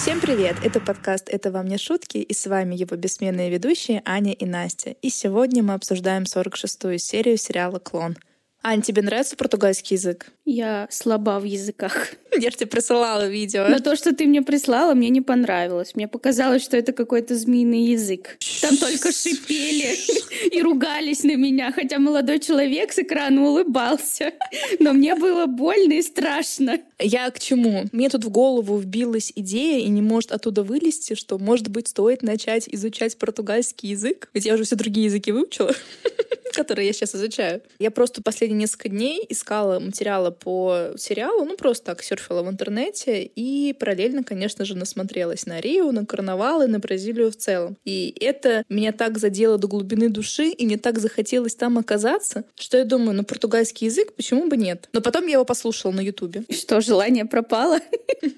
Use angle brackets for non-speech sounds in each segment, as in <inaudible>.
Всем привет! Это подкаст «Это вам не шутки» и с вами его бессменные ведущие Аня и Настя. И сегодня мы обсуждаем 46-ю серию сериала «Клон». Ань, тебе нравится португальский язык? Я слаба в языках. <laughs> Я же тебе присылала видео. Но то, что ты мне прислала, мне не понравилось. Мне показалось, что это какой-то змеиный язык. Там только шипели <laughs> и ругались на меня, хотя молодой человек с экрана улыбался. <laughs> Но мне было больно и страшно. Я к чему? Мне тут в голову вбилась идея и не может оттуда вылезти, что, может быть, стоит начать изучать португальский язык. Ведь я уже все другие языки выучила <laughs> которые я сейчас изучаю. Я просто последние несколько дней искала материалы по сериалу, ну просто так серфила в интернете и параллельно, конечно же, насмотрелась на Рио, на карнавал и на Бразилию в целом. И это меня так задело до глубины души, и мне так захотелось там оказаться, что я думаю, ну португальский язык, почему бы нет? Но потом я его послушала на Ютубе. Что, желание пропало?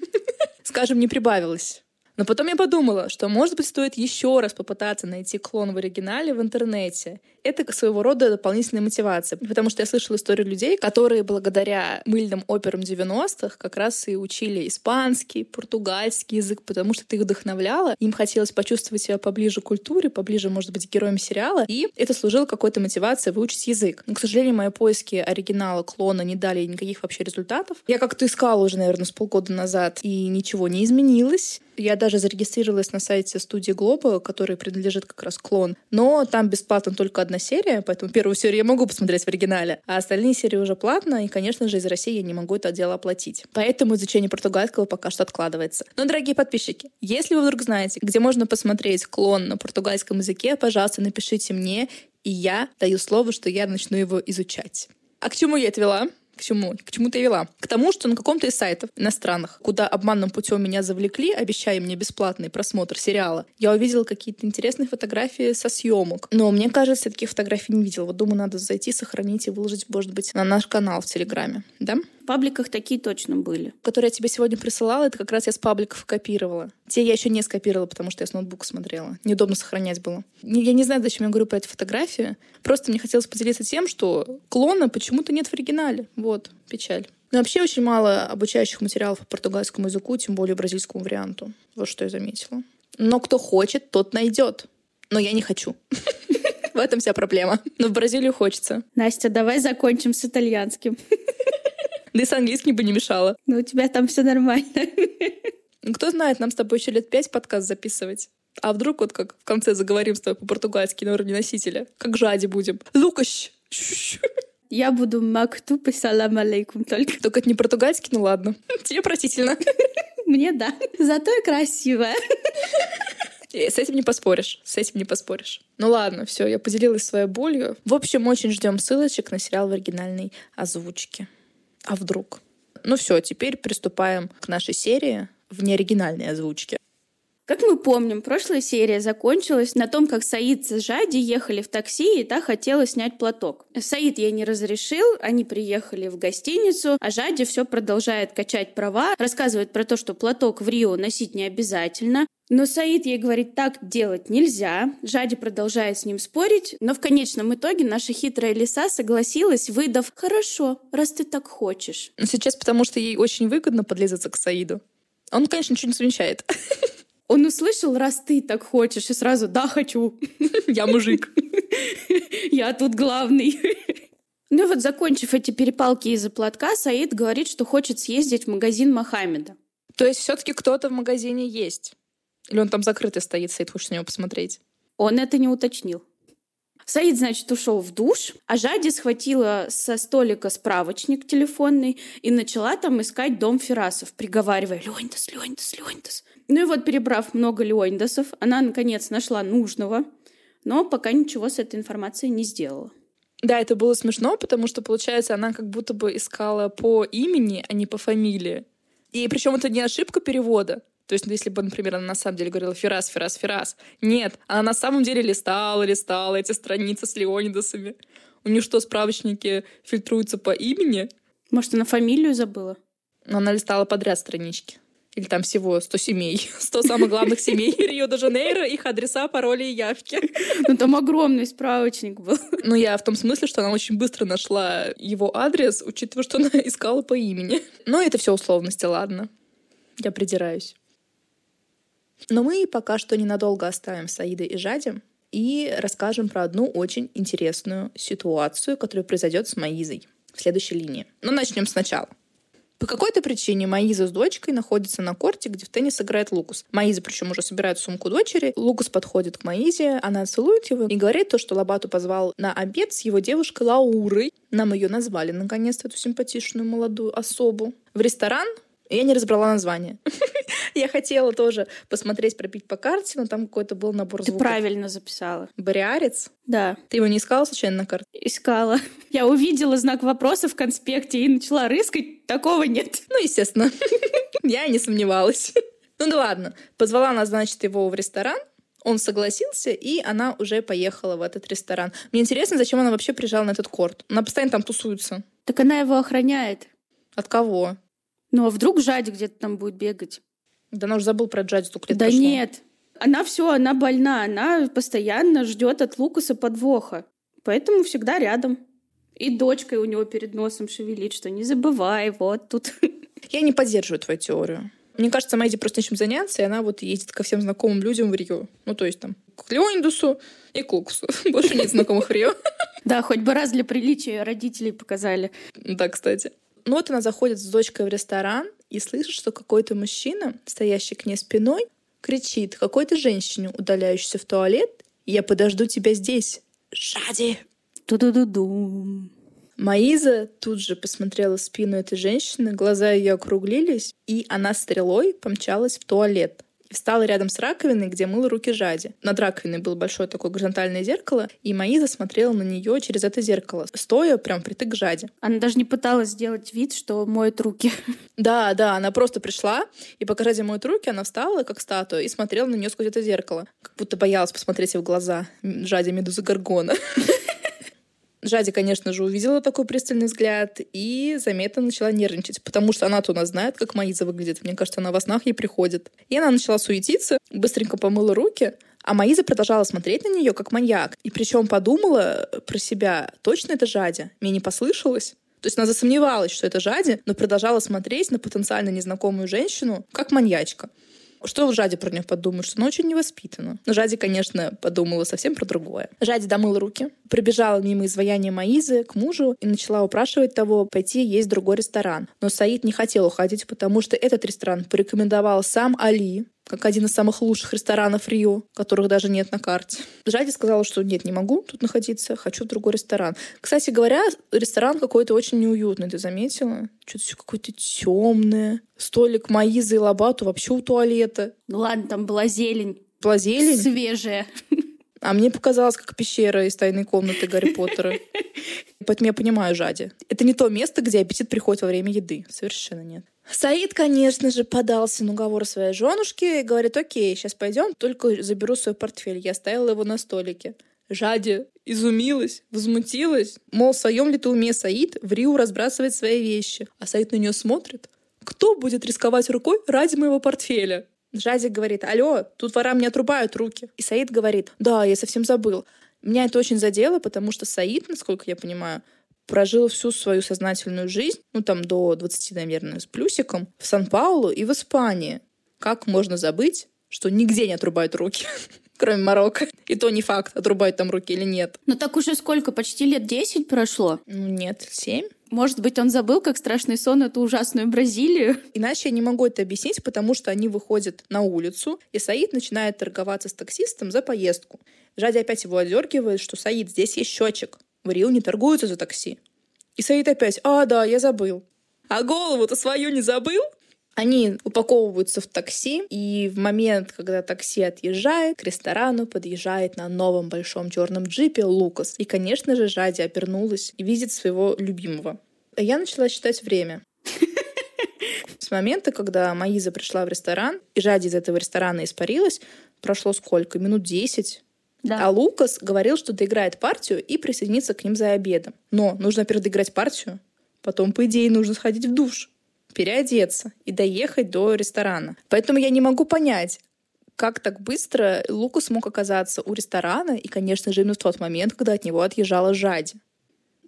<laughs> Скажем, не прибавилось. Но потом я подумала, что, может быть, стоит еще раз попытаться найти клон в оригинале в интернете это своего рода дополнительная мотивация, потому что я слышала историю людей, которые благодаря мыльным операм 90-х как раз и учили испанский, португальский язык, потому что это их вдохновляло, им хотелось почувствовать себя поближе к культуре, поближе, может быть, к героям сериала, и это служило какой-то мотивацией выучить язык. Но, к сожалению, мои поиски оригинала, клона не дали никаких вообще результатов. Я как-то искала уже, наверное, с полгода назад, и ничего не изменилось. Я даже зарегистрировалась на сайте студии Global, который принадлежит как раз клон, но там бесплатно только серия, поэтому первую серию я могу посмотреть в оригинале, а остальные серии уже платно, и, конечно же, из России я не могу это дело оплатить. Поэтому изучение португальского пока что откладывается. Но, дорогие подписчики, если вы вдруг знаете, где можно посмотреть клон на португальском языке, пожалуйста, напишите мне, и я даю слово, что я начну его изучать. А к чему я это вела? К чему? К чему ты вела? К тому, что на каком-то из сайтов иностранных, куда обманным путем меня завлекли, обещая мне бесплатный просмотр сериала, я увидела какие-то интересные фотографии со съемок. Но мне кажется, я таких фотографий не видела. Вот думаю, надо зайти, сохранить и выложить, может быть, на наш канал в Телеграме. Да? В пабликах такие точно были. Которые я тебе сегодня присылала, это как раз я с пабликов копировала. Те я еще не скопировала, потому что я с ноутбука смотрела. Неудобно сохранять было. Я не знаю, зачем я говорю про эту фотографию. Просто мне хотелось поделиться тем, что клона почему-то нет в оригинале. Вот, печаль. Но вообще очень мало обучающих материалов по португальскому языку, тем более бразильскому варианту. Вот что я заметила. Но кто хочет, тот найдет. Но я не хочу. <laughs> В этом вся проблема. Но в Бразилию хочется. Настя, давай закончим с итальянским. <laughs> Да и с английским бы не мешало. Ну, у тебя там все нормально. Ну, кто знает, нам с тобой еще лет пять подкаст записывать. А вдруг вот как в конце заговорим с тобой по-португальски на уровне носителя? Как жади будем. Лукаш! <laughs> Я буду мактуб и салам алейкум только. Только это не португальский, ну ладно. <laughs> Тебе простительно. <laughs> Мне да. Зато и красивая. С этим не поспоришь. С этим не поспоришь. Ну ладно, все, я поделилась своей болью. В общем, очень ждем ссылочек на сериал в оригинальной озвучке. А вдруг? Ну все, теперь приступаем к нашей серии в неоригинальной озвучке. Как мы помним, прошлая серия закончилась на том, как Саид с Жади ехали в такси, и та хотела снять платок. Саид ей не разрешил, они приехали в гостиницу, а Жади все продолжает качать права, рассказывает про то, что платок в Рио носить не обязательно. Но Саид ей говорит, так делать нельзя. Жади продолжает с ним спорить, но в конечном итоге наша хитрая лиса согласилась, выдав «Хорошо, раз ты так хочешь». Сейчас потому, что ей очень выгодно подлизаться к Саиду. Он, конечно, ничего не замечает. <laughs> Он услышал, раз ты так хочешь, и сразу «да, хочу». <laughs> Я мужик. <laughs> Я тут главный. <laughs> Ну вот, закончив эти перепалки из-за платка, Саид говорит, что хочет съездить в магазин Мохаммеда. То есть все-таки кто-то в магазине есть? Или он там закрытый стоит, Саид хочет на него посмотреть? Он это не уточнил. Саид, значит, ушел в душ, а Жади схватила со столика справочник телефонный и начала там искать дом Ферасов, приговаривая «Леонидас, Леонидас, Леонидас». Ну и вот, перебрав много Леонидасов, она, наконец, нашла нужного, но пока ничего с этой информацией не сделала. Да, это было смешно, потому что, получается, она как будто бы искала по имени, а не по фамилии. И причем это не ошибка перевода. То есть, если бы, например, она на самом деле говорила «Ферас, Ферас, Ферас», нет, она на самом деле листала, листала эти страницы с Леонидасами. У нее что, справочники фильтруются по имени? Может, она фамилию забыла? Она листала подряд странички. Или там всего 100 семей. <laughs> 100 самых главных семей Рио-де-Жанейро, их адреса, пароли и явки. Ну, там огромный справочник был. Ну, я в том смысле, что она очень быстро нашла его адрес, учитывая, что она <laughs> искала по имени. Но это все условности, ладно. Я придираюсь. Но мы пока что ненадолго оставим Саида и Жади и расскажем про одну очень интересную ситуацию, которая произойдет с Маизой в следующей линии. Но начнем сначала. По какой-то причине Маиза с дочкой находятся на корте, где в теннис играет Лукас. Маиза причем уже собирает сумку дочери. Лукас подходит к Маизе, она целует его и говорит то, что Лабату позвал на обед с его девушкой Лаурой. Нам ее назвали, наконец-то, эту симпатичную молодую особу. В ресторан, я не разобрала название. <laughs> Я хотела тоже посмотреть, пропить по карте, но там какой-то был набор звуков. Ты правильно записала. Бориарец? Да. Ты его не искала случайно на карте? Искала. <laughs> Я увидела знак вопроса в конспекте и начала рыскать. Такого нет. Ну, естественно. <laughs> Я не сомневалась. Ну да ладно. Позвала она, значит, его в ресторан. Он согласился, и она уже поехала в этот ресторан. Мне интересно, зачем она вообще приезжала на этот корт. Она постоянно там тусуется. Так она его охраняет. От кого? Ну а вдруг Жади где-то там будет бегать? Да она уже забыл про Джади столько лет Да прошло. нет. Она все, она больна. Она постоянно ждет от Лукаса подвоха. Поэтому всегда рядом. И дочкой у него перед носом шевелит, что не забывай, вот тут. Я не поддерживаю твою теорию. Мне кажется, Майди просто нечем заняться, и она вот ездит ко всем знакомым людям в Рио. Ну, то есть там к Леонидусу и к Лукусу. <laughs> Больше нет знакомых в Рио. Да, хоть бы раз для приличия родителей показали. Да, кстати. Ну вот она заходит с дочкой в ресторан и слышит, что какой-то мужчина, стоящий к ней спиной, кричит какой-то женщине, удаляющейся в туалет, «Я подожду тебя здесь, Жади!» Ту-ду-ду-ду. Маиза тут же посмотрела в спину этой женщины, глаза ее округлились, и она стрелой помчалась в туалет. И встала рядом с раковиной, где мыла руки Жади. Над раковиной было большое такое горизонтальное зеркало, и Маиза смотрела на нее через это зеркало, стоя прям притык к Жади. Она даже не пыталась сделать вид, что моет руки. <laughs> Да, да, она просто пришла, и пока Жади моет руки, она встала, как статуя, и смотрела на нее сквозь это зеркало. Как будто боялась посмотреть ей в глаза Жади Медуза Гаргона. <laughs> Жади, конечно же, увидела такой пристальный взгляд и заметно начала нервничать, потому что она-то у нас знает, как Маиза выглядит. Мне кажется, она во снах ей приходит. И она начала суетиться, быстренько помыла руки, а Маиза продолжала смотреть на нее как маньяк. И причем подумала про себя, точно это Жади? Мне не послышалось? То есть она засомневалась, что это Жади, но продолжала смотреть на потенциально незнакомую женщину как маньячка. Что Жади про нее подумает? Что она очень невоспитана. Но Жади, конечно, подумала совсем про другое. Жади домыла руки, прибежала мимо изваяния Маизы к мужу и начала упрашивать того пойти есть другой ресторан. Но Саид не хотел уходить, потому что этот ресторан порекомендовал сам Али, как один из самых лучших ресторанов Рио, которых даже нет на карте. Жади сказала, что нет, не могу тут находиться, хочу в другой ресторан. Кстати говоря, ресторан какой-то очень неуютный, ты заметила? Что-то все какое-то темное. Столик Маизы и Лабату вообще у туалета. Ну ладно, там была зелень. Была зелень, Свежая. а мне показалось, как пещера из тайной комнаты Гарри Поттера. <laughs> Поэтому я понимаю Жади. Это не то место, где аппетит приходит во время еды. Совершенно нет. Саид, конечно же, подался на уговор своей женушки и говорит, окей, сейчас пойдем, только заберу свой портфель. Я оставила его на столике. Жади изумилась, возмутилась. Мол, в своем ли ты уме Саид в Рио разбрасывает свои вещи. А Саид на нее смотрит. Кто будет рисковать рукой ради моего портфеля? Жади говорит, алло, тут ворам не отрубают руки. И Саид говорит, да, я совсем забыл. Меня это очень задело, потому что Саид, насколько я понимаю, прожил всю свою сознательную жизнь, ну там до 20, наверное, с плюсиком, в Сан-Паулу и в Испании. Как можно забыть, что нигде не отрубают руки, <laughs> кроме Марокко? И то не факт, отрубают там руки или нет. Ну так уже сколько? Почти лет 10 прошло. Ну нет, семь. Может быть, он забыл, как страшный сон, эту ужасную Бразилию? Иначе я не могу это объяснить, потому что они выходят на улицу, и Саид начинает торговаться с таксистом за поездку. Жади опять его одергивает, что Саид, здесь есть счетчик. В Рио не торгуются за такси. И Саид опять, а, да, я забыл. А голову-то свою не забыл? Они упаковываются в такси, и в момент, когда такси отъезжает, к ресторану подъезжает на новом большом черном джипе Лукас. И, конечно же, Жади обернулась и видит своего любимого. А я начала считать время. С момента, когда Маиза пришла в ресторан, и Жади из этого ресторана испарилась, прошло сколько? Минут десять? Да. А Лукас говорил, что доиграет партию и присоединится к ним за обедом. Но нужно первым доиграть партию, потом, по идее, нужно сходить в душ, переодеться и доехать до ресторана. Поэтому я не могу понять, как так быстро Лукас мог оказаться у ресторана, и, конечно же, именно в тот момент, когда от него отъезжала Жади.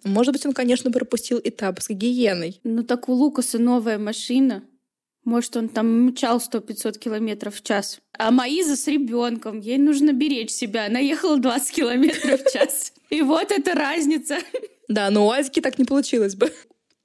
Может быть, он, конечно, пропустил этап с гигиеной. Ну так у Лукаса новая машина. Может, он там мчал 100-500 километров в час. А Маиза с ребенком, ей нужно беречь себя. Она ехала 20 километров в час. И вот эта разница. Да, но у Азики так не получилось бы.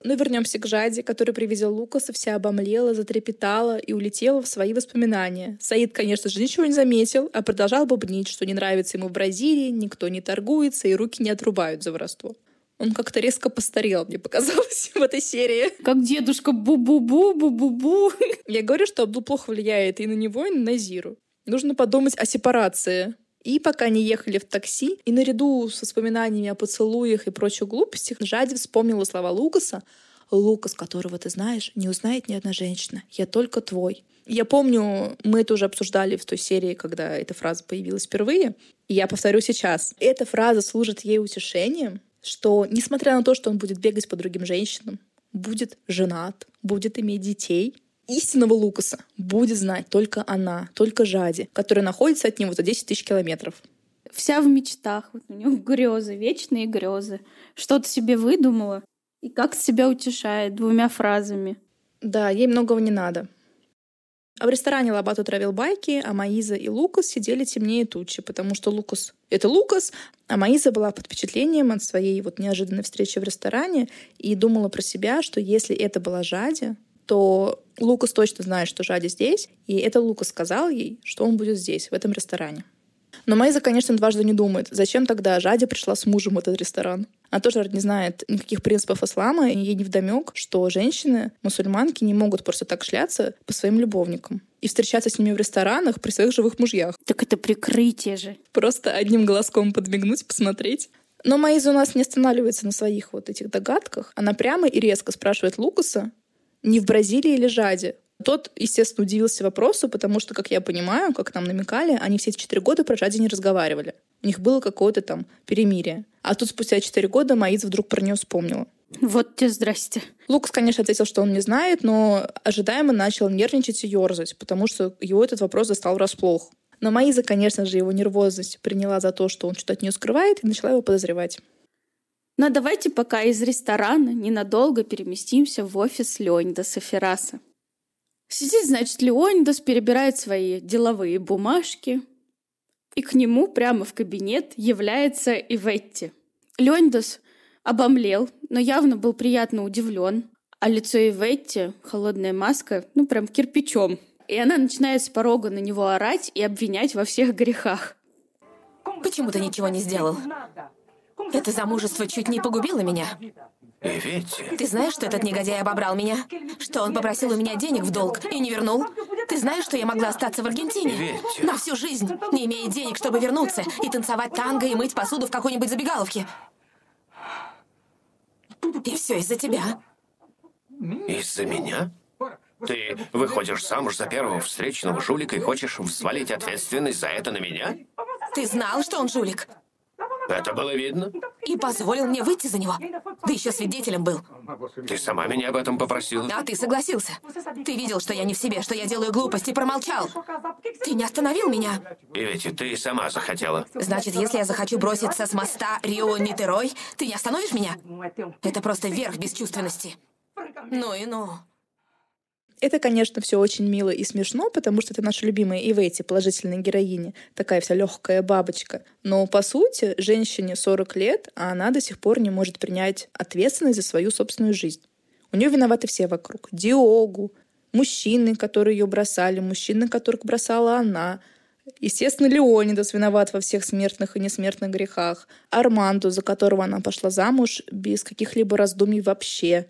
Но вернемся к Жаде, которая привезла Лукаса, вся обомлела, затрепетала и улетела в свои воспоминания. Саид, конечно же, ничего не заметил, а продолжал бубнить, что не нравится ему в Бразилии, никто не торгуется и руки не отрубают за воровство. Он как-то резко постарел, мне показалось, <laughs> в этой серии. Как дедушка бу-бу-бу, бу-бу-бу. Я говорю, что Абдул плохо влияет и на него, и на Назиру. Нужно подумать о сепарации. И пока они ехали в такси, и наряду с воспоминаниями о поцелуях и прочих глупостях, Жади вспомнила слова Лукаса. «Лукас, которого ты знаешь, не узнает ни одна женщина. Я только твой». Я помню, мы это уже обсуждали в той серии, когда эта фраза появилась впервые. И я повторю сейчас. Эта фраза служит ей утешением, что, несмотря на то, что он будет бегать по другим женщинам, будет женат, будет иметь детей, истинного Лукаса будет знать только она, только Жади, которая находится от него за 10 тысяч километров. Вся в мечтах. Вот у него грезы, вечные грезы. Что-то себе выдумала и как себя утешает двумя фразами. Да, ей многого не надо. А в ресторане Лабату травил байки, а Маиза и Лукас сидели темнее тучи, потому что Лукас — это Лукас, а Маиза была под впечатлением от своей вот неожиданной встречи в ресторане и думала про себя, что если это была Жади, то Лукас точно знает, что Жади здесь, и это Лукас сказал ей, что он будет здесь, в этом ресторане. Но Майза, конечно, дважды не думает, зачем тогда Жади пришла с мужем в этот ресторан. Она тоже не знает никаких принципов ислама, и ей не вдомек, что женщины, мусульманки, не могут просто так шляться по своим любовникам и встречаться с ними в ресторанах при своих живых мужьях. Так это прикрытие же. Просто одним глазком подмигнуть, посмотреть. Но Маиза у нас не останавливается на своих вот этих догадках. Она прямо и резко спрашивает Лукаса, не в Бразилии или Жаде. Тот, естественно, удивился вопросу, потому что, как я понимаю, как нам намекали, они все эти четыре года про Жади не разговаривали. У них было какое-то там перемирие. А тут спустя четыре года Маиз вдруг про нее вспомнила. Вот тебе здрасте. Лукас, конечно, ответил, что он не знает, но ожидаемо начал нервничать и ерзать, потому что его этот вопрос застал врасплох. Но Маиза, конечно же, его нервозность приняла за то, что он что-то от нее скрывает, и начала его подозревать. Но давайте пока из ресторана ненадолго переместимся в офис Леонидаса Ферраса. Сидит, значит, Леонидас, перебирает свои деловые бумажки, и к нему прямо в кабинет является Иветти. Леонидас обомлел, но явно был приятно удивлен, а лицо Иветти, холодная маска, ну прям кирпичом. И она начинает с порога на него орать и обвинять во всех грехах. Почему ты ничего не сделал? Это замужество чуть не погубило меня. И ведь... Ты знаешь, что этот негодяй обобрал меня? Что он попросил у меня денег в долг и не вернул? Ты знаешь, что я могла остаться в Аргентине? Ведь... На всю жизнь, не имея денег, чтобы вернуться и танцевать танго и мыть посуду в какой-нибудь забегаловке. И все из-за тебя. Из-за меня? Ты выходишь замуж за первого встречного жулика и хочешь взвалить ответственность за это на меня? Ты знал, что он жулик? Это было видно. И позволил мне выйти за него. Да еще свидетелем был. Ты сама меня об этом попросила. А ты согласился. Ты видел, что я не в себе, что я делаю глупости, промолчал. Ты не остановил меня. И ведь ты сама захотела. Значит, если я захочу броситься с моста Рио-Нитерой, ты не остановишь меня? Это просто верх бесчувственности. Ну и ну. Это, конечно, все очень мило и смешно, потому что это наша любимая Ивети, положительная героиня, такая вся легкая бабочка. Но, по сути, женщине 40 лет, а она до сих пор не может принять ответственность за свою собственную жизнь. У нее виноваты все вокруг. Диогу, мужчины, которые ее бросали, мужчины, которых бросала она, Естественно, Леонидас виноват во всех смертных и несмертных грехах. Арманду, за которого она пошла замуж без каких-либо раздумий вообще.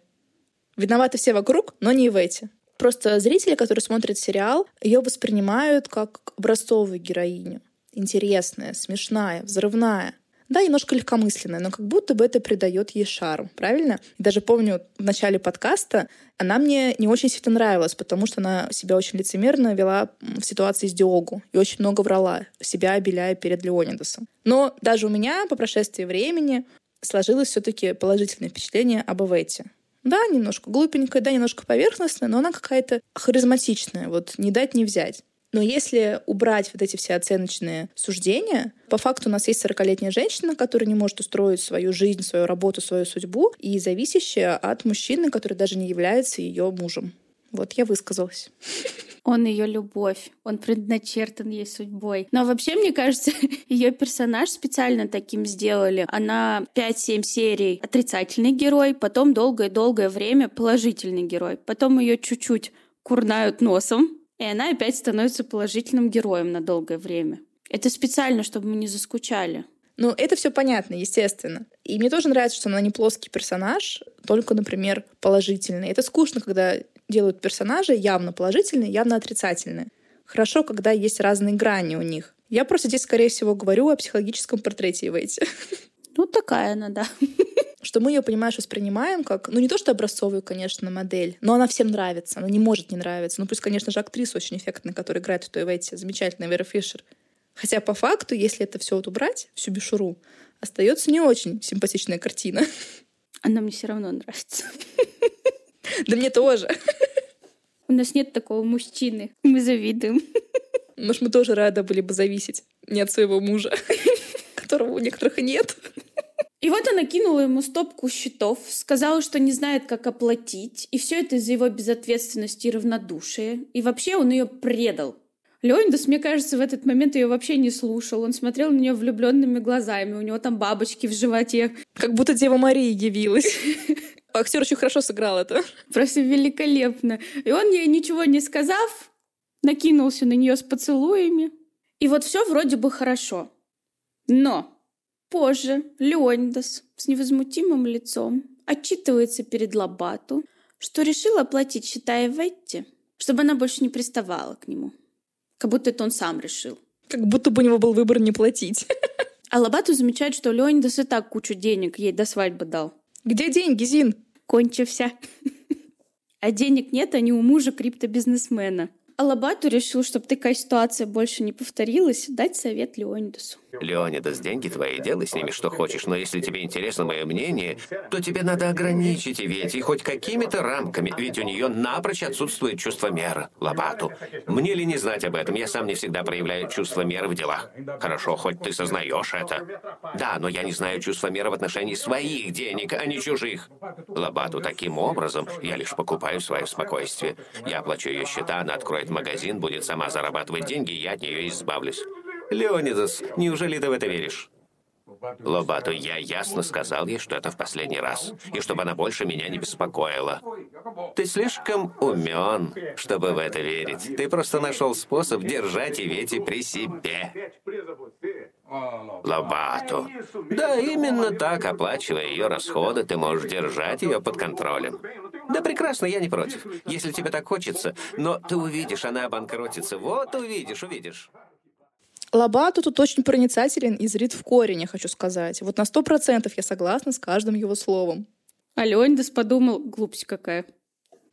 Виноваты все вокруг, но не в эти. Просто зрители, которые смотрят сериал, ее воспринимают как образцовую героиню. Интересная, смешная, взрывная. Да, немножко легкомысленная, но как будто бы это придает ей шарм, правильно? Даже помню в начале подкаста она мне не очень сильно нравилась, потому что она себя очень лицемерно вела в ситуации с Диогу и очень много врала, себя обеляя перед Леонидасом. Но даже у меня по прошествии времени сложилось все-таки положительное впечатление об Эвете. Да, немножко глупенькая, да, немножко поверхностная, но она какая-то харизматичная, вот не дать не взять. Но если убрать вот эти все оценочные суждения, по факту у нас есть 40-летняя женщина, которая не может устроить свою жизнь, свою работу, свою судьбу, и зависящая от мужчины, который даже не является ее мужем. Вот я высказалась. Он ее любовь, он предначертан ей судьбой. Но вообще, мне кажется, <laughs> ее персонаж специально таким сделали. Она 5-7 серий отрицательный герой, потом долгое-долгое время положительный герой. Потом ее чуть-чуть курнают носом, и она опять становится положительным героем на долгое время. Это специально, чтобы мы не заскучали. Ну, это все понятно, естественно. И мне тоже нравится, что она не плоский персонаж, только, например, положительный. Это скучно, когда делают персонажи явно положительные, явно отрицательные. Хорошо, когда есть разные грани у них. Я просто здесь, скорее всего, говорю о психологическом портрете Ивейти. <laughs> Ну, такая она, да. <laughs> Что мы ее, понимаешь, воспринимаем как, ну, не то что образцовую, конечно, модель, но она всем нравится, она не может не нравиться. Ну, пусть, конечно же, актриса очень эффектная, которая играет в той Ивейти, замечательная Вера Фишер. Хотя по факту, если это все вот убрать, всю бешуру, остается не очень симпатичная картина. <laughs> Она мне все равно нравится. <laughs> Да мне тоже. У нас нет такого мужчины. Мы завидуем. <laughs> Может, мы тоже рады были бы зависеть не от своего мужа, <laughs> которого у некоторых нет. И вот она кинула ему стопку счетов, сказала, что не знает, как оплатить, и все это из-за его безответственности и равнодушия. И вообще он ее предал. Леонидас, мне кажется, в этот момент ее вообще не слушал. Он смотрел на нее влюбленными глазами. У него там бабочки в животе. Как будто Дева Мария явилась. Актер очень хорошо сыграл это. <laughs> Просто великолепно. И он ей ничего не сказав, накинулся на нее с поцелуями. И вот все вроде бы хорошо. Но позже Леонидас с невозмутимым лицом отчитывается перед Лабату, что решил оплатить счета Ветти, чтобы она больше не приставала к нему. Как будто это он сам решил. Как будто бы у него был выбор не платить. <laughs> А Лабату замечает, что Леонидас и так кучу денег ей до свадьбы дал. Где деньги, Зин? Кончився. <laughs> А денег нет, они у мужа криптобизнесмена. Алабату решил, чтобы такая ситуация больше не повторилась, дать совет Леонидасу. Леонидас, деньги твои, делай с ними что хочешь, но если тебе интересно мое мнение, то тебе надо ограничить Ивети хоть какими-то рамками, ведь у нее напрочь отсутствует чувство меры, Лабату. Мне ли не знать об этом? Я сам не всегда проявляю чувство меры в делах. Хорошо, хоть ты сознаешь это. Да, но я не знаю чувства меры в отношении своих денег, а не чужих. Лабату, таким образом, я лишь покупаю свое спокойствие. Я оплачу ее счета, она откроет магазин, будет сама зарабатывать деньги, и я от нее избавлюсь. Леонидас, неужели ты в это веришь? Лобату, я ясно сказал ей, что это в последний раз, и чтобы она больше меня не беспокоила. Ты слишком умен, чтобы в это верить. Ты просто нашел способ держать Ивети при себе. Лобату. Да, именно так, оплачивая ее расходы, ты можешь держать ее под контролем. Да прекрасно, я не против, если тебе так хочется. Но ты увидишь, она обанкротится. Вот увидишь, увидишь. Лобату тут очень проницателен и зрит в корень, я хочу сказать. Вот на сто процентов я согласна с каждым его словом. А Леонидас подумал, глупость какая.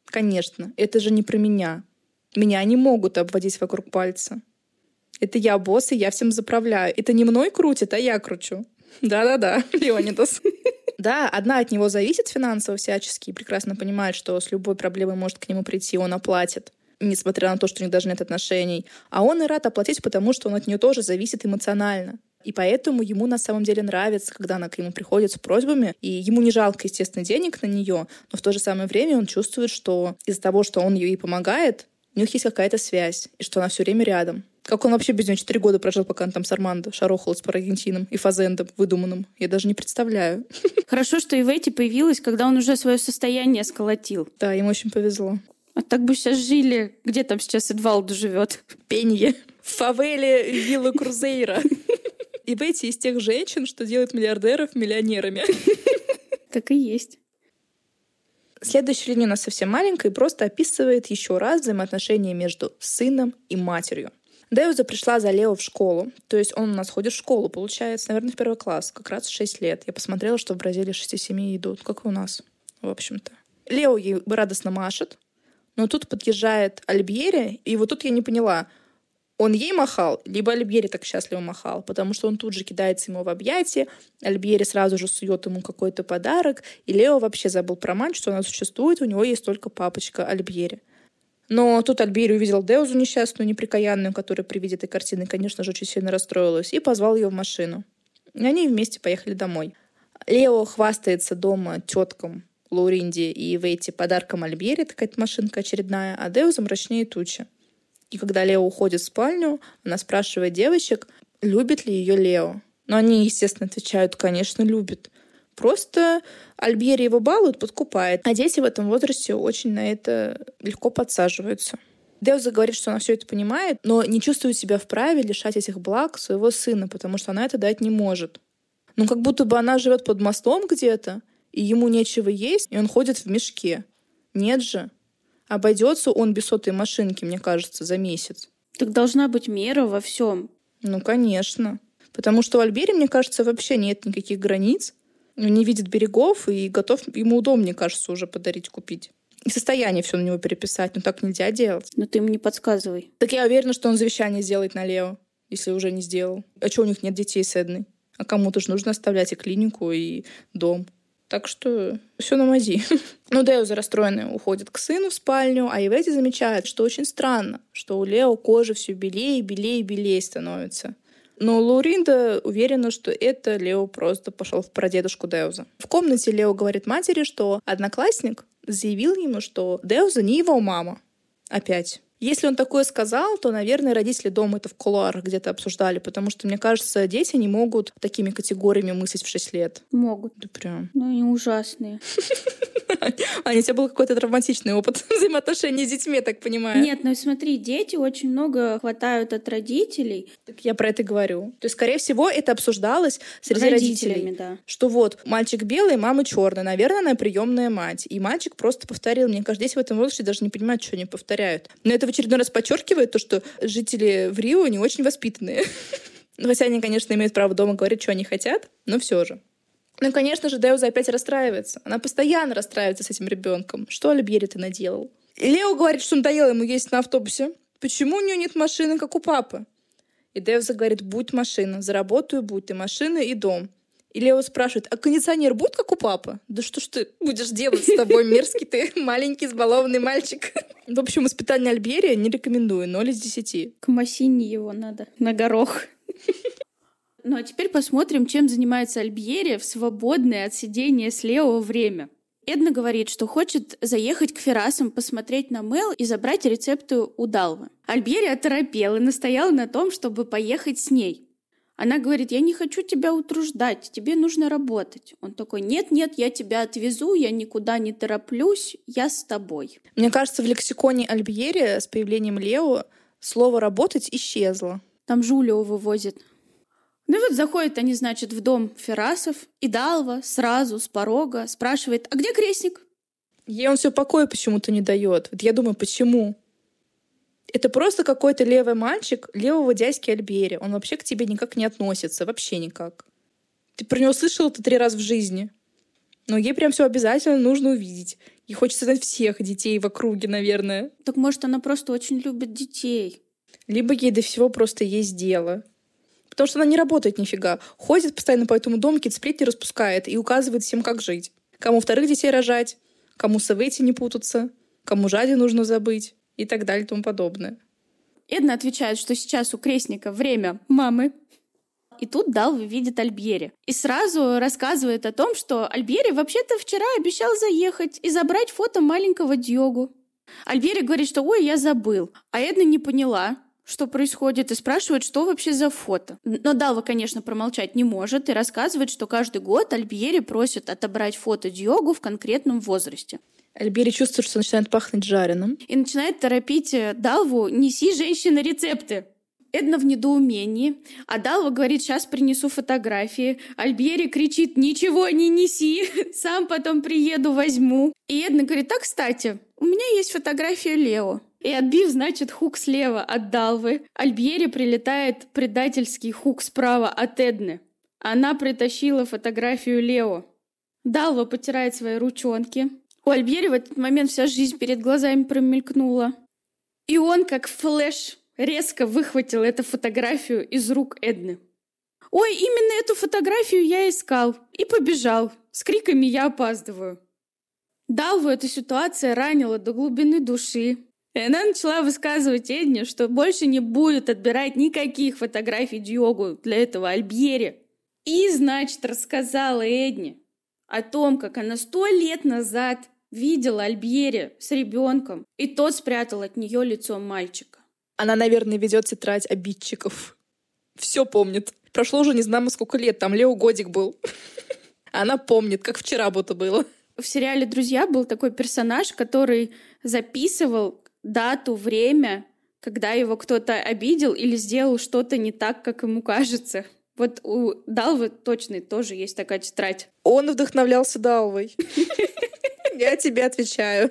Конечно, это же не про меня. Меня не могут обводить вокруг пальца. Это я босс, и я всем заправляю. Это не мной крутит, а я кручу. Да-да-да, <laughs> Леонидас. <laughs> Да, одна от него зависит финансово всячески и прекрасно понимает, что с любой проблемой может к нему прийти, он оплатит несмотря на то, что у них даже нет отношений. А он и рад оплатить, потому что он от нее тоже зависит эмоционально. И поэтому ему на самом деле нравится, когда она к нему приходит с просьбами. И ему не жалко, естественно, денег на нее, но в то же самое время он чувствует, что из-за того, что он ей помогает, у них есть какая-то связь, и что она все время рядом. Как он вообще без нее четыре года прожил, пока он там с Армандо шарохал с Парагентином и Фазендом выдуманным? Я даже не представляю. Хорошо, что Ивети появилась, когда он уже свое состояние сколотил. Да, ему очень повезло. А так бы сейчас жили. Где там сейчас Эдвалду живет? <laughs> Пенье. В фавеле Вилла Крузейра. И Бетти из тех женщин, что делают миллиардеров миллионерами. <laughs> Так и есть. Следующая линия у нас совсем маленькая и просто описывает еще раз взаимоотношения между сыном и матерью. Деуза пришла за Лео в школу, то есть он у нас ходит в школу, получается, наверное, в первый класс, как раз в 6 лет. Я посмотрела, что в Бразилии 6-7 идут, как и у нас, в общем-то. Лео ей радостно машет, но тут подъезжает Альбьери, и вот тут я не поняла, он ей махал, либо Альбьери так счастливо махал, потому что он тут же кидается ему в объятия, Альбьери сразу же сует ему какой-то подарок, и Лео вообще забыл про мать, что она существует, у него есть только папочка Альбьери. Но тут Альбьери увидел Деузу несчастную, неприкаянную, которая при виде этой картины, конечно же, очень сильно расстроилась, и позвал ее в машину. И они вместе поехали домой. Лео хвастается дома теткам Лауринде и Вейти подарком Альбере, такая машинка очередная, а Деуза мрачнее тучи. И когда Лео уходит в спальню, она спрашивает девочек, любит ли ее Лео. Но они, естественно, отвечают, конечно, любит. Просто Альбери его балует, подкупает. А дети в этом возрасте очень на это легко подсаживаются. Деуза говорит, что она все это понимает, но не чувствует себя вправе лишать этих благ своего сына, потому что она это дать не может. Ну, как будто бы она живет под мостом где-то, и ему нечего есть, и он ходит в мешке. Нет же. Обойдется он без сотой машинки, мне кажется, за месяц. Так должна быть мера во всем. Ну, конечно. Потому что у Альбери, мне кажется, вообще нет никаких границ. Он не видит берегов и готов ему мне кажется, уже подарить, купить. И состояние все на него переписать, но так нельзя делать. Но ты ему не подсказывай. Так я уверена, что он завещание сделает на Лео, если уже не сделал. А что у них нет детей с Эдной? А кому-то же нужно оставлять и клинику, и дом. Так что все на мази. <laughs> Ну, Деуза расстроенная уходит к сыну в спальню, а Ивети замечает, что очень странно, что у Лео кожа все белее, белее, белее становится. Но Лауринда уверена, что это Лео просто пошел в прадедушку Деуза. В комнате Лео говорит матери, что одноклассник заявил ему, что Деуза не его мама. Опять. Если он такое сказал, то, наверное, родители дома это в кулуарах где-то обсуждали, потому что, мне кажется, дети не могут такими категориями мыслить в 6 лет. Могут. Да прям. Ну, они ужасные. <laughs> Аня, у тебя был какой-то травматичный опыт <laughs> взаимоотношений с детьми, я так понимаю. Нет, ну смотри, дети очень много хватают от родителей. Так я про это говорю. То есть, скорее всего, это обсуждалось среди родителей. да. Что вот, мальчик белый, мама черная. Наверное, она приемная мать. И мальчик просто повторил. Мне кажется, дети в этом возрасте даже не понимают, что они повторяют. Но это в очередной раз подчеркивает то, что жители в Рио не очень воспитанные. <laughs> Хотя они, конечно, имеют право дома говорить, что они хотят, но все же. Ну, конечно же, Деуза опять расстраивается. Она постоянно расстраивается с этим ребенком. Что Альбери ты наделал? И Лео говорит, что надоело ему есть на автобусе. Почему у нее нет машины, как у папы? И Деуза говорит, будь машина, заработаю, будь ты машина и дом. И Лео спрашивает, а кондиционер будет, как у папы? Да что ж ты будешь делать с тобой, мерзкий ты, маленький, избалованный мальчик. В общем, воспитание Альбери не рекомендую, 0 из 10. К Массине его надо на горох. Ну а теперь посмотрим, чем занимается Альбьери в свободное от сидения с Лео время. Эдна говорит, что хочет заехать к Ферасам, посмотреть на Мел и забрать рецепты у Далва. Альбьери оторопел и настоял на том, чтобы поехать с ней. Она говорит, я не хочу тебя утруждать, тебе нужно работать. Он такой, нет-нет, я тебя отвезу, я никуда не тороплюсь, я с тобой. Мне кажется, в лексиконе Альбьери с появлением Лео слово «работать» исчезло. Там Жулио вывозит. Ну и вот заходят они, значит, в дом Ферасов, и Далва сразу с порога спрашивает, а где крестник? Ей он все покоя почему-то не дает. Вот я думаю, почему? Это просто какой-то левый мальчик левого дядьки Альбери. Он вообще к тебе никак не относится. Вообще никак. Ты про него слышал это три раза в жизни. Но ей прям все обязательно нужно увидеть. Ей хочется знать всех детей в округе, наверное. Так может, она просто очень любит детей. Либо ей до всего просто есть дело. Потому что она не работает нифига. Ходит постоянно по этому дому, какие-то сплетни распускает и указывает всем, как жить. Кому вторых детей рожать, кому с Эвети не путаться, кому жади нужно забыть и так далее и тому подобное. Эдна отвечает, что сейчас у крестника время мамы. И тут Далва видит Альбьери. И сразу рассказывает о том, что Альбьери вообще-то вчера обещал заехать и забрать фото маленького Дьогу. Альбьери говорит, что ой, я забыл. А Эдна не поняла, что происходит, и спрашивает, что вообще за фото. Но Далва, конечно, промолчать не может и рассказывает, что каждый год Альбьери просит отобрать фото Диогу в конкретном возрасте. Альбери чувствует, что начинает пахнуть жареным. И начинает торопить э, Далву «Неси, женщина, рецепты!» Эдна в недоумении, а Далва говорит, сейчас принесу фотографии. Альбери кричит, ничего не неси, <laughs> сам потом приеду, возьму. И Эдна говорит, так, кстати, у меня есть фотография Лео. И отбив, значит, хук слева от Далвы, Альбьери прилетает предательский хук справа от Эдны. Она притащила фотографию Лео. Далва потирает свои ручонки. У Альбьери в этот момент вся жизнь перед глазами промелькнула. И он, как флэш, резко выхватил эту фотографию из рук Эдны. «Ой, именно эту фотографию я искал!» И побежал. С криками «Я опаздываю!» Далву эта ситуация ранила до глубины души. И она начала высказывать Эдне, что больше не будет отбирать никаких фотографий Диогу для этого Альбьери. И, значит, рассказала Эдне о том, как она сто лет назад видела Альбьери с ребенком, и тот спрятал от нее лицо мальчика. Она, наверное, ведет тетрадь обидчиков. Все помнит. Прошло уже не знамо сколько лет, там Лео Годик был. <laughs> Она помнит, как вчера будто было. В сериале «Друзья» был такой персонаж, который записывал дату, время, когда его кто-то обидел или сделал что-то не так, как ему кажется. Вот у Далвы точно тоже есть такая тетрадь. Он вдохновлялся Далвой. <laughs> Я тебе отвечаю.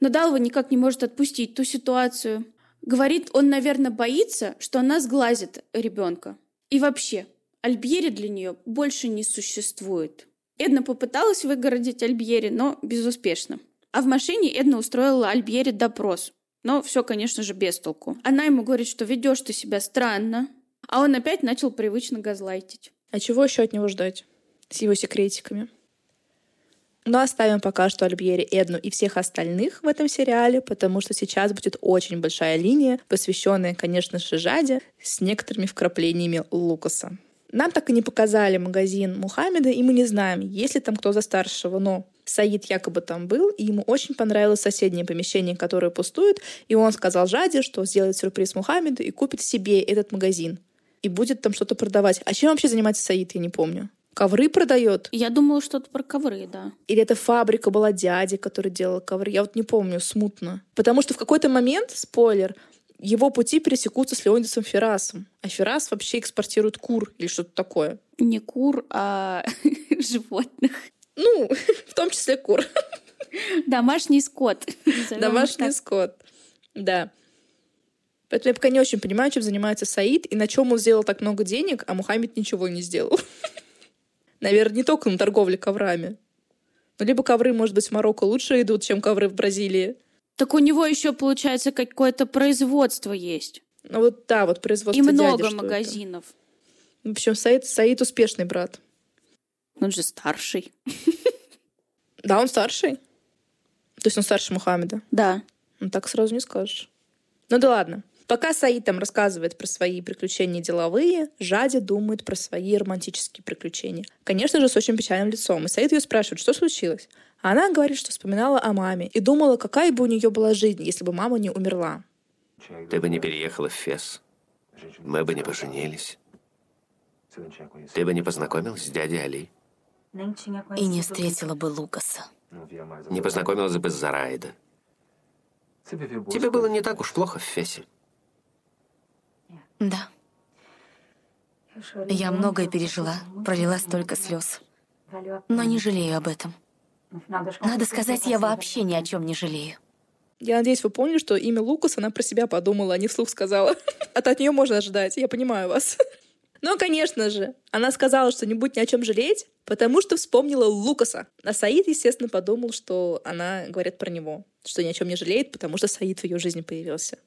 Но Далва никак не может отпустить ту ситуацию. Говорит, он, наверное, боится, что она сглазит ребенка. И вообще, Альбьери для нее больше не существует. Эдна попыталась выгородить Альбьери, но безуспешно. А в машине Эдна устроила Альбьери допрос. Но все, конечно же, без толку. Она ему говорит, что ведешь ты себя странно, а он опять начал привычно газлайтить. А чего еще от него ждать? С его секретиками. Но оставим пока что Альбьери, Эдну и всех остальных в этом сериале, потому что сейчас будет очень большая линия, посвященная, конечно же, Жаде с некоторыми вкраплениями Лукаса. Нам так и не показали магазин Мухаммеда, и мы не знаем, есть ли там кто за старшего, но Саид якобы там был, и ему очень понравилось соседнее помещение, которое пустует, и он сказал Жаде, что сделает сюрприз Мухаммеду и купит себе этот магазин. И будет там что-то продавать. А чем вообще занимается Саид, я не помню. Ковры продает? Я думала, что-то про ковры, да. Или это фабрика была дяди, который делал ковры? Я вот не помню, смутно. Потому что в какой-то момент, спойлер, его пути пересекутся с Леонидом Феррасом. А Феррас вообще экспортирует кур или что-то такое. Не кур, а <laughs> животных. Ну, <laughs> в том числе кур. Домашний скот. Домашний скот, да. Поэтому я пока не очень понимаю, чем занимается Саид и на чем он сделал так много денег, а Мухаммед ничего не сделал. <laughs> Наверное, не только на торговле коврами. Ну, либо ковры, может быть, в Марокко лучше идут, чем ковры в Бразилии. Так у него еще, получается, какое-то производство есть. Ну вот да, вот производство И много дяди, магазинов. В общем, Саид, Саид успешный брат. Он же старший. <laughs> Да, он старший. То есть он старше Мухаммеда? Да. Ну так сразу не скажешь. Ну да ладно. Пока Саид там рассказывает про свои приключения деловые, Жади думает про свои романтические приключения. Конечно же, с очень печальным лицом. И Саид ее спрашивает, что случилось? А она говорит, что вспоминала о маме и думала, какая бы у нее была жизнь, если бы мама не умерла. Ты бы не переехала в Фес. Мы бы не поженились. Ты бы не познакомилась с дядей Али. И не встретила бы Лукаса. Не познакомилась бы с Зараида. Тебе было не так уж плохо в Фесе. Да. Я многое пережила, пролила столько слез. Но не жалею об этом. Надо сказать, я вообще ни о чем не жалею. Я надеюсь, вы поняли, что имя Лукас она про себя подумала, а не вслух сказала. А <laughs> от нее можно ожидать, я понимаю вас. <laughs> Но, конечно же, она сказала, что не будет ни о чем жалеть, потому что вспомнила Лукаса. А Саид, естественно, подумал, что она говорит про него, что ни о чем не жалеет, потому что Саид в ее жизни появился.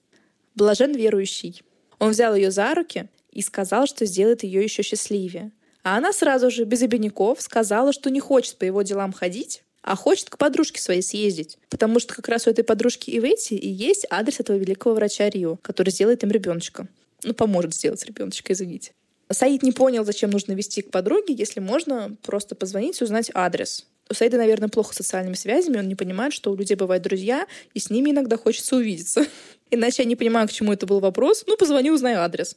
Блажен верующий. Он взял ее за руки и сказал, что сделает ее еще счастливее. А она сразу же, без обиняков, сказала, что не хочет по его делам ходить, а хочет к подружке своей съездить. Потому что как раз у этой подружки Ивети и есть адрес этого великого врача Рио, который сделает им ребеночка. Ну, поможет сделать ребеночка, извините. Саид не понял, зачем нужно вести к подруге, если можно просто позвонить и узнать адрес. У Саида, наверное, плохо с социальными связями, он не понимает, что у людей бывают друзья, и с ними иногда хочется увидеться. <laughs> Иначе я не понимаю, к чему это был вопрос. Ну, позвони, узнаю адрес.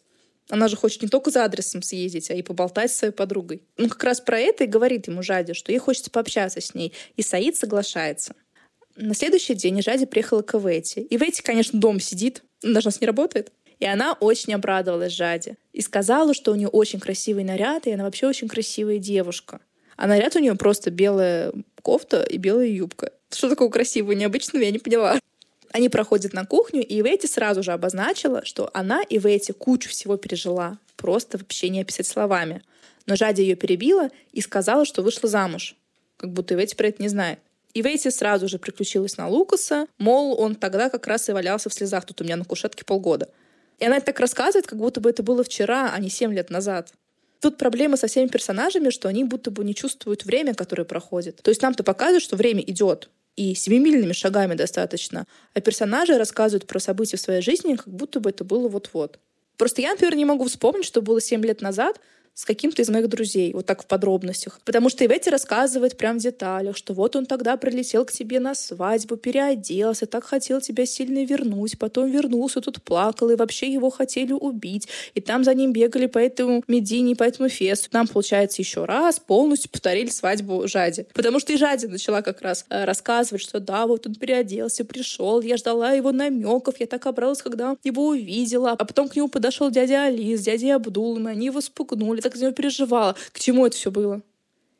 Она же хочет не только за адресом съездить, а и поболтать с своей подругой. Ну, как раз про это и говорит ему Жади, что ей хочется пообщаться с ней. И Саид соглашается. На следующий день Жади приехала к Ивети. И Ивети, конечно, дома сидит. Даже нас не работает. И она очень обрадовалась Жаде. И сказала, что у нее очень красивый наряд, и она вообще очень красивая девушка. А наряд у нее просто белая кофта и белая юбка. Что такого красивого, необычного, я не поняла. Они проходят на кухню, и Ивети сразу же обозначила, что она и Ивети кучу всего пережила. Просто вообще не описать словами. Но Жади ее перебила и сказала, что вышла замуж. Как будто Ивети про это не знает. И Вейти сразу же приключилась на Лукаса, мол, он тогда как раз и валялся в слезах тут у меня на кушетке полгода. И она это так рассказывает, как будто бы это было вчера, а не семь лет назад. Тут проблема со всеми персонажами, что они будто бы не чувствуют время, которое проходит. То есть нам-то показывают, что время идет, и семимильными шагами достаточно. А персонажи рассказывают про события в своей жизни, как будто бы это было вот-вот. Просто я, например, не могу вспомнить, что было семь лет назад, с каким-то из моих друзей, вот так в подробностях. Потому что Ивети рассказывает прям в деталях, что вот он тогда прилетел к тебе на свадьбу, переоделся, так хотел тебя сильно вернуть, потом вернулся, тут плакал, и вообще его хотели убить. И там за ним бегали по этому Медине, по этому фесту. Нам, получается, еще раз полностью повторили свадьбу Жади. Потому что и Жади начала как раз э, рассказывать, что да, вот он переоделся, пришел, я ждала его намеков, я так обралась, когда его увидела. А потом к нему подошел дядя Али с дядей Абдулом, и они его спугнули так за него переживала. К чему это все было?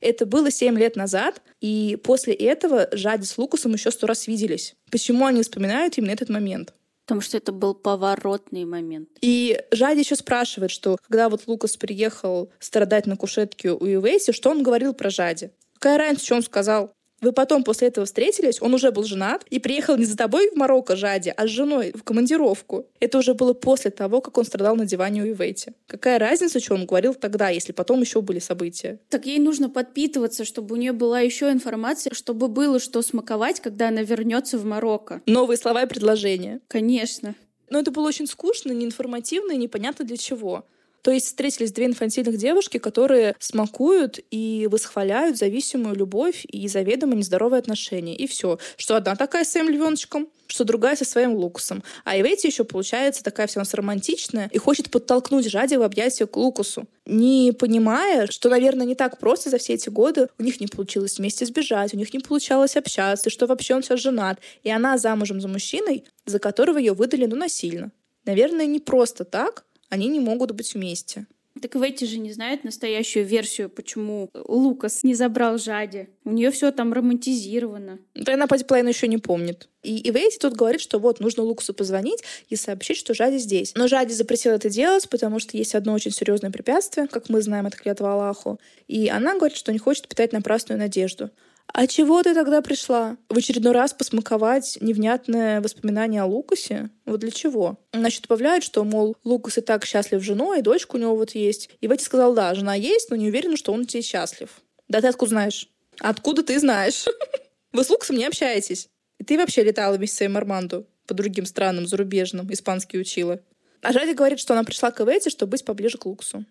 Это было 7 лет назад, и после этого Жади с Лукасом еще сто раз виделись. Почему они вспоминают именно этот момент? Потому что это был поворотный момент. И Жади еще спрашивает, что когда вот Лукас приехал страдать на кушетке у Ивейси, что он говорил про Жади? Какая разница, что он сказал? Вы потом после этого встретились, он уже был женат и приехал не за тобой в Марокко, Жади, а с женой в командировку. Это уже было после того, как он страдал на диване у Ивейти. Какая разница, что он говорил тогда, если потом еще были события? Так ей нужно подпитываться, чтобы у нее была еще информация, чтобы было что смаковать, когда она вернется в Марокко. Новые слова и предложения. Конечно. Но это было очень скучно, неинформативно и непонятно для чего. То есть встретились две инфантильных девушки, которые смакуют и восхваляют зависимую любовь и заведомо нездоровые отношения. И все. Что одна такая с своим львеночком, что другая со своим Лукусом. А Ивети еще получается такая вся у нас романтичная и хочет подтолкнуть Жади в объятия к Лукусу, не понимая, что, наверное, не так просто за все эти годы у них не получилось вместе сбежать, у них не получалось общаться, что вообще он сейчас женат, и она замужем за мужчиной, за которого ее выдали, ну, насильно. Наверное, не просто так, они не могут быть вместе. Так Ветти же не знает настоящую версию, почему Лукас не забрал Жади. У нее все там романтизировано. Да она половину еще не помнит. И, и Ветти тут говорит, что вот нужно Лукасу позвонить и сообщить, что Жади здесь. Но Жади запретил это делать, потому что есть одно очень серьезное препятствие, как мы знаем, это клятва Аллаху. И она говорит, что не хочет питать напрасную надежду. А чего ты тогда пришла? В очередной раз посмаковать невнятное воспоминание о Лукасе? Вот для чего? Значит, добавляют, что, мол, Лукас и так счастлив женой, и дочка у него вот есть. И Ветти сказал, да, жена есть, но не уверена, что он тебе счастлив. Да ты откуда знаешь? Откуда ты знаешь? <laughs> Вы с Лукасом не общаетесь. И ты вообще летала вместе с своим Арманду по другим странам зарубежным, испанский учила. А Жади говорит, что она пришла к Эвети, чтобы быть поближе к Луксу.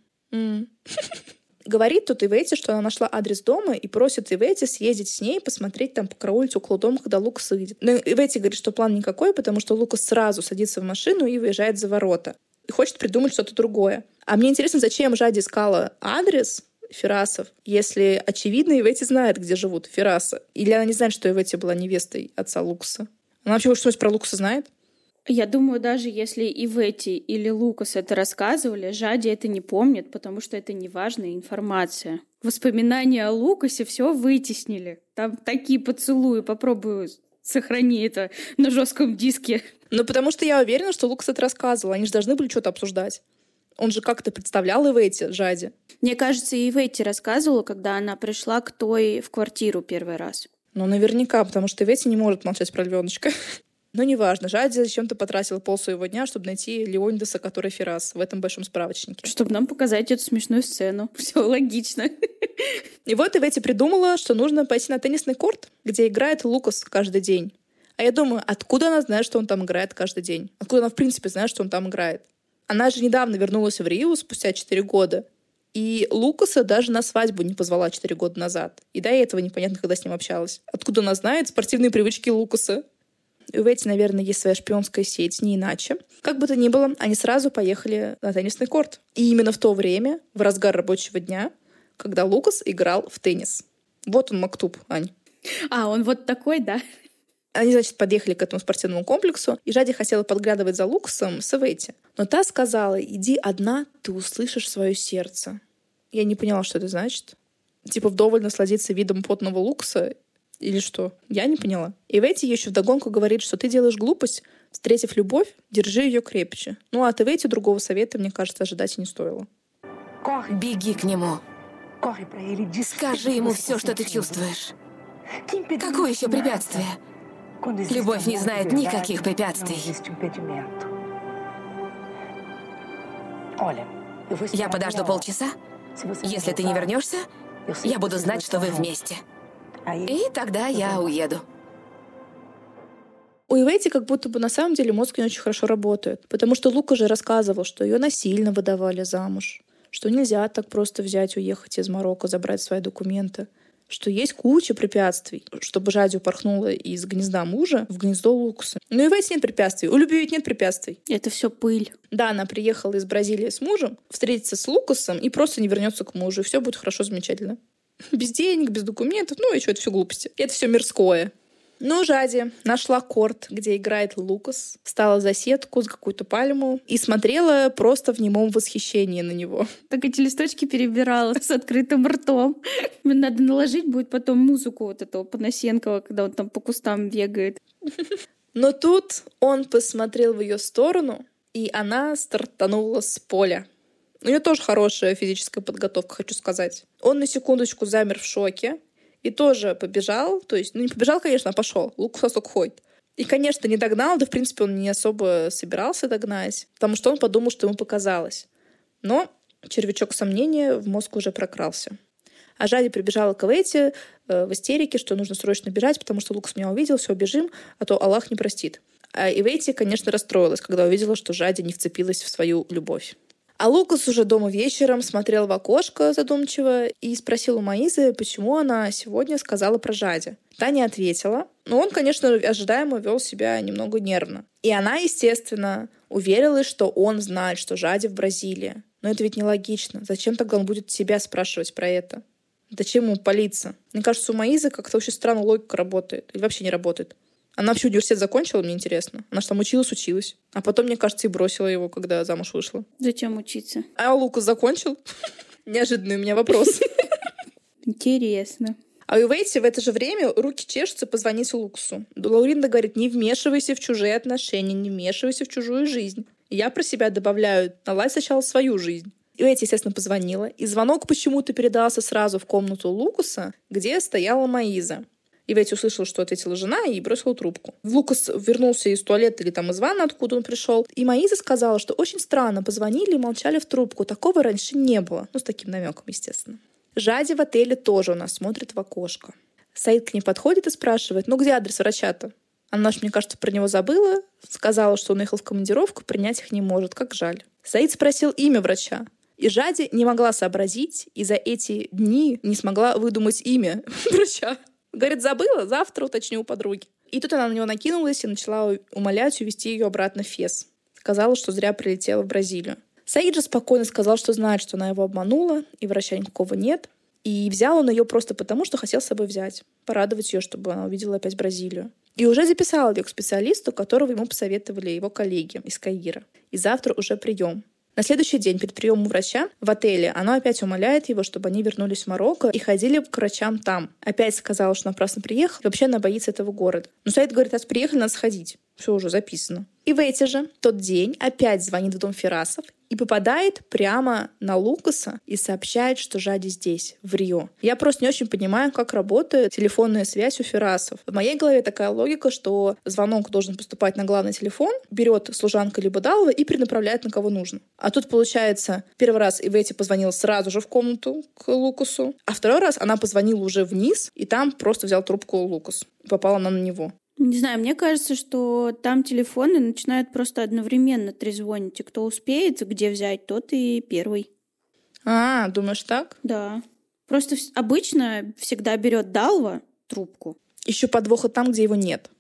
<laughs> Говорит тут Ивети, что она нашла адрес дома и просит Ивети съездить с ней, посмотреть там, покараулить около дома, когда Лукас выйдет. Но Ивети говорит, что план никакой, потому что Лукас сразу садится в машину и выезжает за ворота. И хочет придумать что-то другое. А мне интересно, зачем Жади искала адрес, Ферасов, если очевидно Ивети знает, где живут Ферасы. Или она не знает, что Ивети была невестой отца Лукаса. Она вообще что-нибудь про Лукаса знает? Я думаю, даже если и Ветти или Лукас это рассказывали, Жади это не помнит, потому что это неважная информация. Воспоминания о Лукасе все вытеснили. Там такие поцелуи, попробую сохрани это на жестком диске. Ну, потому что я уверена, что Лукас это рассказывал. Они же должны были что-то обсуждать. Он же как-то представлял Ивети, Жади. Мне кажется, и Ивети рассказывала, когда она пришла к той в квартиру первый раз. Ну, наверняка, потому что Ивети не может молчать про львеночка. Но неважно, Жади зачем-то потратил пол своего дня, чтобы найти Леонидаса, который Ферас в этом большом справочнике. Чтобы нам показать эту смешную сцену. <laughs> Все логично. И вот Ивети придумала, что нужно пойти на теннисный корт, где играет Лукас каждый день. А я думаю, откуда она знает, что он там играет каждый день? Откуда она, в принципе, знает, что он там играет? Она же недавно вернулась в Рио спустя 4 года. И Лукаса даже на свадьбу не позвала 4 года назад. И до этого непонятно, когда с ним общалась. Откуда она знает спортивные привычки Лукаса? У Ветти, наверное, есть своя шпионская сеть, не иначе. Как бы то ни было, они сразу поехали на теннисный корт. И именно в то время, в разгар рабочего дня, когда Лукас играл в теннис. Вот он, Мактуб, Ань. А, он вот такой, да? Они, значит, подъехали к этому спортивному комплексу, и Жади хотела подглядывать за Лукасом с Эвети. Но та сказала, иди одна, ты услышишь свое сердце. Я не поняла, что это значит. Типа вдоволь насладиться видом потного Лукаса или что? Я не поняла. И Ветти еще вдогонку говорит, что ты делаешь глупость, встретив любовь, держи ее крепче. Ну, а от Ветти другого совета, мне кажется, ожидать и не стоило. Беги к нему. Скажи ему все, что ты чувствуешь. Какое еще препятствие? Любовь не знает никаких препятствий. Я подожду полчаса. Если ты не вернешься, я буду знать, что вы вместе. И тогда я уеду. У Ивети как будто бы на самом деле мозг не очень хорошо работает, потому что Лука же рассказывал, что ее насильно выдавали замуж, что нельзя так просто взять, уехать из Марокко, забрать свои документы, что есть куча препятствий, чтобы Жади упорхнула из гнезда мужа в гнездо Лукаса. Ну и в эти нет препятствий. У любви ведь нет препятствий. Это все пыль. Да, она приехала из Бразилии с мужем, встретится с Лукасом и просто не вернется к мужу. И все будет хорошо, замечательно. Без денег, без документов, ну и что, это все глупости. Это все мирское. Ну, Жади нашла корт, где играет Лукас, встала за сетку с какую-то пальму и смотрела просто в немом восхищении на него. Так эти листочки перебирала с открытым ртом. Надо наложить будет потом музыку вот этого Панасенкова, когда он там по кустам бегает. Но тут он посмотрел в ее сторону, и она стартанула с поля. У нее тоже хорошая физическая подготовка, хочу сказать. Он на секундочку замер в шоке, и тоже побежал, то есть, ну не побежал, конечно, а пошел. Лук сосок ходит. И, конечно, не догнал, да, в принципе, он не особо собирался догнать, потому что он подумал, что ему показалось. Но червячок сомнения в мозг уже прокрался. А Жади прибежала к Эвете э, в истерике, что нужно срочно бежать, потому что Лукас меня увидел, все, бежим, а то Аллах не простит. А Ивети, конечно, расстроилась, когда увидела, что Жади не вцепилась в свою любовь. А Лукас уже дома вечером смотрел в окошко задумчиво и спросил у Маизы, почему она сегодня сказала про Жади. Таня ответила, но он, конечно, ожидаемо вел себя немного нервно. И она, естественно, уверилась, что он знает, что Жади в Бразилии. Но это ведь нелогично. Зачем тогда он будет себя спрашивать про это? Зачем ему палиться? Мне кажется, у Маизы как-то очень странно логика работает. Или вообще не работает. Она вообще университет закончила, мне интересно. Она же там училась, училась. А потом, мне кажется, и бросила его, когда замуж вышла. Зачем учиться? А Лукас закончил? <laughs> Неожиданный у меня вопрос. Интересно. А у Вейти в это же время руки чешутся позвонить Лукасу. Лауринда говорит, не вмешивайся в чужие отношения, не вмешивайся в чужую жизнь. Я про себя добавляю, наладь сначала свою жизнь. И Эти, естественно, позвонила. И звонок почему-то передался сразу в комнату Лукаса, где стояла Маиза. И Ветти услышала, что ответила жена, и бросила трубку. Лукас вернулся из туалета или там из ванны, откуда он пришел. И Маиза сказала, что очень странно, позвонили и молчали в трубку. Такого раньше не было. Ну, с таким намеком, естественно. Жади в отеле тоже у нас смотрит в окошко. Саид к ней подходит и спрашивает, ну где адрес врача-то? Она ж, мне кажется, про него забыла, сказала, что он ехал в командировку, принять их не может, как жаль. Саид спросил имя врача. И Жади не могла сообразить, и за эти дни не смогла выдумать имя <laughs> врача. Говорит, забыла, завтра уточню у подруги. И тут она на него накинулась и начала умолять увезти ее обратно в Фес. Сказала, что зря прилетела в Бразилию. Саид же спокойно сказал, что знает, что она его обманула, и врача никакого нет. И взял он ее просто потому, что хотел с собой взять, порадовать ее, чтобы она увидела опять Бразилию. И уже записал ее к специалисту, которого ему посоветовали его коллеги из Каира. И завтра уже прием. На следующий день перед приемом врача в отеле она опять умоляет его, чтобы они вернулись в Марокко и ходили к врачам там. Опять сказала, что напрасно приехал. Вообще она боится этого города. Но Саид говорит, раз приехали, надо сходить. Все уже записано. И в эти же тот день опять звонит в дом Ферасов и попадает прямо на Лукаса и сообщает, что Жади здесь, в Рио. Я просто не очень понимаю, как работает телефонная связь у Ферасов. В моей голове такая логика, что звонок должен поступать на главный телефон, берет служанка либо Далова и перенаправляет на кого нужно. А тут получается, первый раз Ивети позвонила сразу же в комнату к Лукасу, а второй раз она позвонила уже вниз, и там просто взял трубку Лукас. Попала она на него. Не знаю, мне кажется, что там телефоны начинают просто одновременно трезвонить, и кто успеет, где взять, тот и первый. А, думаешь так? Да. Просто обычно всегда берет Далва трубку. Еще подвоха там, где его нет.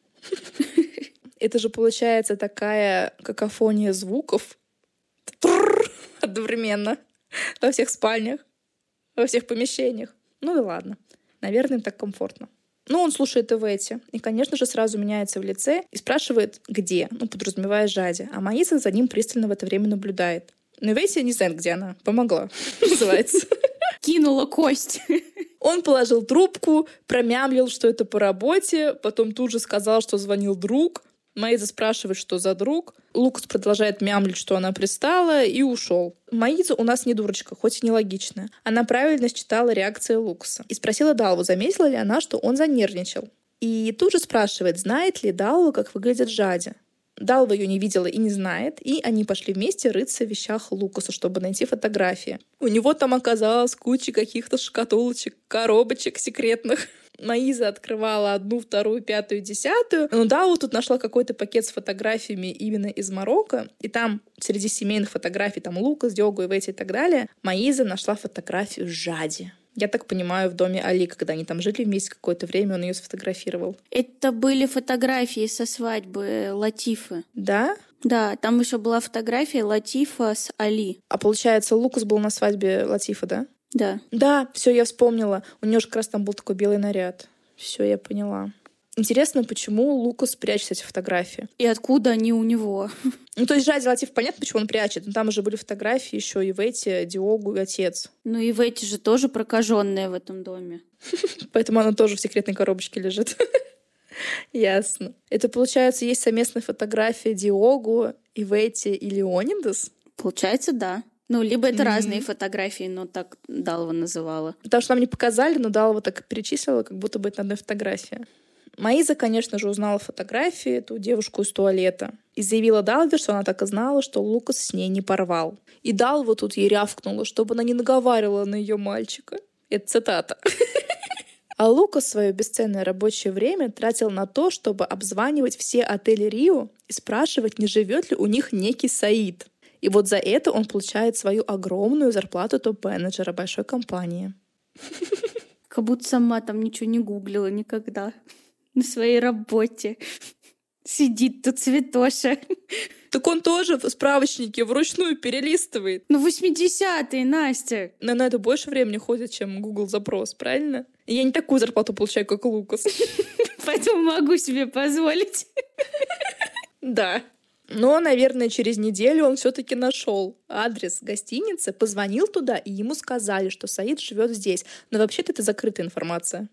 <laughs> Это же получается такая какофония звуков одновременно во всех спальнях, во всех помещениях. Ну и ладно. Наверное, так комфортно. Ну, он слушает Эвети, и, конечно же, сразу меняется в лице и спрашивает, где, ну, подразумевая Жади. А Маиса за ним пристально в это время наблюдает. Но Эвети не знает, где она. Помогла, <laughs> называется. Кинула кость. Он положил трубку, промямлил, что это по работе, потом тут же сказал, что звонил друг. Маиза спрашивает, что за друг. Лукас продолжает мямлить, что она пристала, и ушел. Маиза у нас не дурочка, хоть и нелогичная. Она правильно считала реакции Лукаса. И спросила Далву, заметила ли она, что он занервничал. И тут же спрашивает, знает ли Далва, как выглядит Жади. Далва ее не видела и не знает, и они пошли вместе рыться в вещах Лукаса, чтобы найти фотографии. У него там оказалось куча каких-то шкатулочек, коробочек секретных. Маиза открывала одну, вторую, пятую, десятую. Ну да, вот тут нашла какой-то пакет с фотографиями именно из Марокко, и там среди семейных фотографий, там Лукас, Диого, Ивети и так далее, Маиза нашла фотографию Жади. Я так понимаю, в доме Али, когда они там жили вместе какое-то время, он ее сфотографировал. Это были фотографии со свадьбы Латифы. Да? Да, там еще была фотография Латифа с Али. А получается, Лукас был на свадьбе Латифа, да? Да. Да, все, я вспомнила. У нее же как раз там был такой белый наряд. Все, я поняла. Интересно, почему Лукас прячет эти фотографии? И откуда они у него? <laughs> Ну, то есть Жади Латиф, понятно, почему он прячет. Но там уже были фотографии еще и в эти, Диогу и отец. Ну и в эти же тоже прокаженные в этом доме. <laughs> Поэтому она тоже в секретной коробочке лежит. <laughs> Ясно. Это, получается, есть совместная фотография Диогу, Ивети и Леонидас? Получается, да. Ну, либо это mm-hmm. разные фотографии, но так Далва называла. Потому что нам не показали, но Далва так перечислила, как будто бы это одна фотография. Маиза, конечно же, узнала фотографии, эту девушку из туалета. И заявила Далве, что она так и знала, что Лукас с ней не порвал. И Далва тут ей рявкнула, чтобы она не наговаривала на ее мальчика. Это цитата. А Лукас свое бесценное рабочее время тратил на то, чтобы обзванивать все отели Рио и спрашивать, не живет ли у них некий Саид. И вот за это он получает свою огромную зарплату топ-менеджера большой компании. Как будто сама там ничего не гуглила никогда на своей работе. Сидит тут цветоша. Так он тоже в справочнике вручную перелистывает. Ну, 80-е, Настя. Но на это больше времени ходит, чем Google запрос, правильно? Я не такую зарплату получаю, как Лукас. Поэтому могу себе позволить. Да. Но, наверное, через неделю он все-таки нашел адрес гостиницы, позвонил туда, и ему сказали, что Саид живет здесь. Но вообще-то это закрытая информация.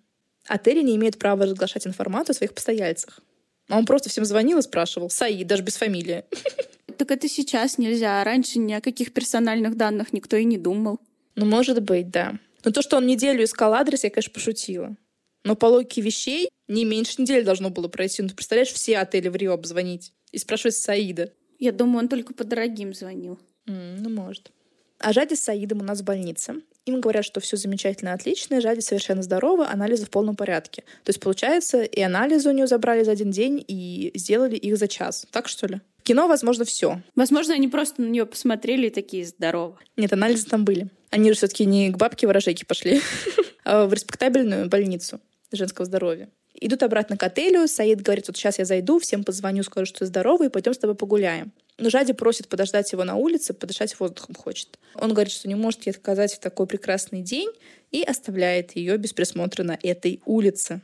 Отели не имеют права разглашать информацию о своих постояльцах. А он просто всем звонил и спрашивал. Саид, даже без фамилии. <laughs> Так это сейчас нельзя. Раньше ни о каких персональных данных никто и не думал. Ну, может быть, да. Но то, что он неделю искал адрес, я, конечно, пошутила. Но по логике вещей не меньше недели должно было пройти. Ну, ты представляешь, все отели в Рио обзвонить и спрашивать Саида. Я думаю, он только по дорогим звонил. Mm, ну, может. А Жади с Саидом у нас в больнице. Им говорят, что все замечательно, отлично, Жади совершенно здорова, анализы в полном порядке. То есть, получается, и анализы у нее забрали за один день, и сделали их за час. Так что ли? кино, возможно, все. Возможно, они просто на нее посмотрели и такие здорово. Нет, анализы там были. Они же все-таки не к бабке ворожейке пошли, <laughs> а в респектабельную больницу женского здоровья. Идут обратно к отелю. Саид говорит, вот сейчас я зайду, всем позвоню, скажу, что ты здоровый, пойдем с тобой погуляем. Но Жади просит подождать его на улице, подышать воздухом хочет. Он говорит, что не может ей отказать в такой прекрасный день и оставляет ее без присмотра на этой улице.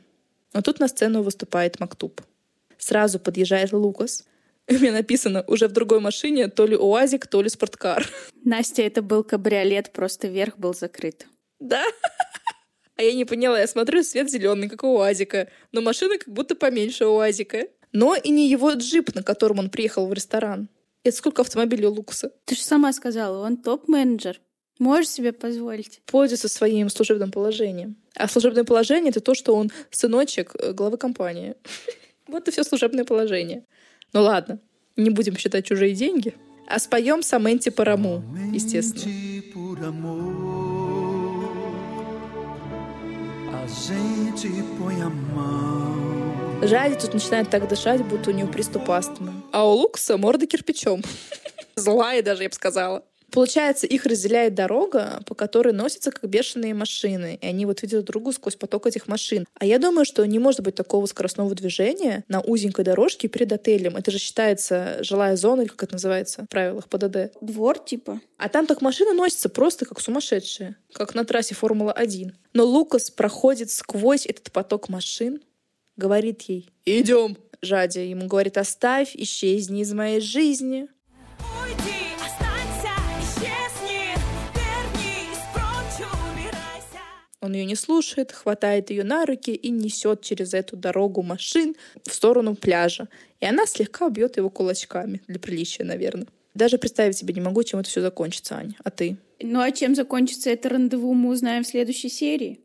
Но тут на сцену выступает Мактуб. Сразу подъезжает Лукас. У меня написано уже в другой машине то ли УАЗик, то ли спорткар. Настя, это был кабриолет, просто верх был закрыт. Да? А я не поняла, я смотрю, свет зеленый, как у УАЗика, но машина как будто поменьше УАЗика. Но и не его джип, на котором он приехал в ресторан. Это сколько автомобилей у Лукаса? Ты же сама сказала, он топ-менеджер. Можешь себе позволить? Пользуется своим служебным положением. А служебное положение — это то, что он сыночек э, главы компании. <laughs> Вот и все служебное положение. Ну ладно, не будем считать чужие деньги. А споем Саменти Параму, естественно. Жади тут начинает так дышать, будто у него приступ астмы. А у Лукаса морда кирпичом. <laughs> Злая даже, я бы сказала. Получается, их разделяет дорога, по которой носятся как бешеные машины, и они вот видят другу сквозь поток этих машин. А я думаю, что не может быть такого скоростного движения на узенькой дорожке перед отелем. Это же считается жилая зона, или как это называется в правилах ПДД. Двор типа. А там так машины носятся просто как сумасшедшие, как на трассе Формула-1. Но Лукас проходит сквозь этот поток машин, говорит ей «Идем!» Жади ему говорит «Оставь, исчезни из моей жизни». Он ее не слушает, хватает ее на руки и несет через эту дорогу машин в сторону пляжа. И она слегка бьет его кулачками, для приличия, наверное. Даже представить себе не могу, чем это все закончится, Аня. А ты? Ну а чем закончится это рандеву, мы узнаем в следующей серии.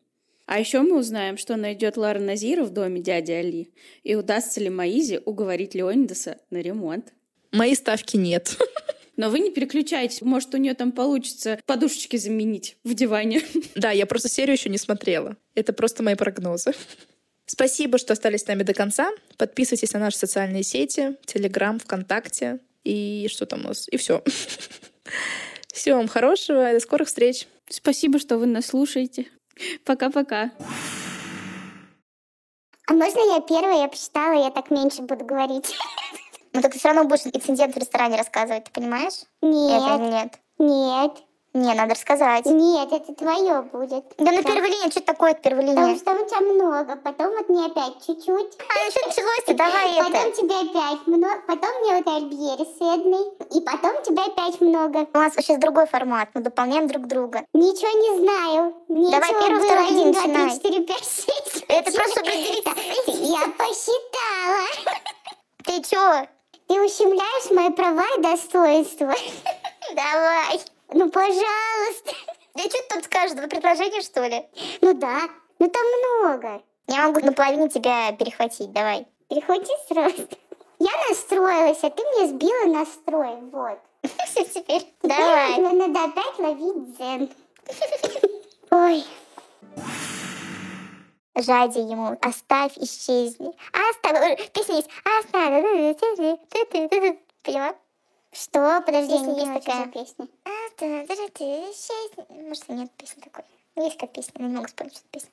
А еще мы узнаем, что найдет Лара Назира в доме дяди Али, и удастся ли Маизе уговорить Леонидаса на ремонт. Мои ставки нет. <laughs> Но вы не переключайтесь, может, у нее там получится подушечки заменить в диване. <laughs> Да, я просто серию еще не смотрела. Это просто мои прогнозы. Спасибо, что остались с нами до конца. Подписывайтесь на наши социальные сети, Телеграм, ВКонтакте и что там у нас, и все. <laughs> Всего вам хорошего, до скорых встреч. Спасибо, что вы нас слушаете. Пока-пока. А можно я первая? Я посчитала, я так меньше буду говорить. <laughs> Но ну, ты все равно будешь инцидент в ресторане рассказывать, ты понимаешь? Нет. Это нет. Нет. Не, надо рассказать. Нет, это твое будет. Да на первой линии, что такое первой линии? Потому что у тебя много, потом вот мне опять чуть-чуть. А, что началось-то? Давай это. Потом тебе опять много, потом мне вот Альбери с Эдной, и потом тебя опять много. У нас сейчас другой формат, мы дополняем друг друга. Ничего не знаю. Ничего Давай первый, второй, один, два, начинай. три, четыре, пять, шесть. Это просто определить. Я посчитала. <laughs> Ты чё? Ты ущемляешь мои права и достоинства. <laughs> Давай. Ну, пожалуйста. Я что тут скажешь, два предложения, что ли? Ну да, ну там много. Я могу наполовине тебя перехватить, давай. Перехвати сразу. Я настроилась, а ты мне сбила настрой, вот. <laughs> Все теперь. Давай. Надо опять ловить дзен. Ой. Жади ему, оставь, исчезни. Оставь, песня есть. Оставь, поняла? Что? Подожди, Песня не есть такая песня. Может, нет песни такой. Есть как песня, но не могу вспомнить, что песня.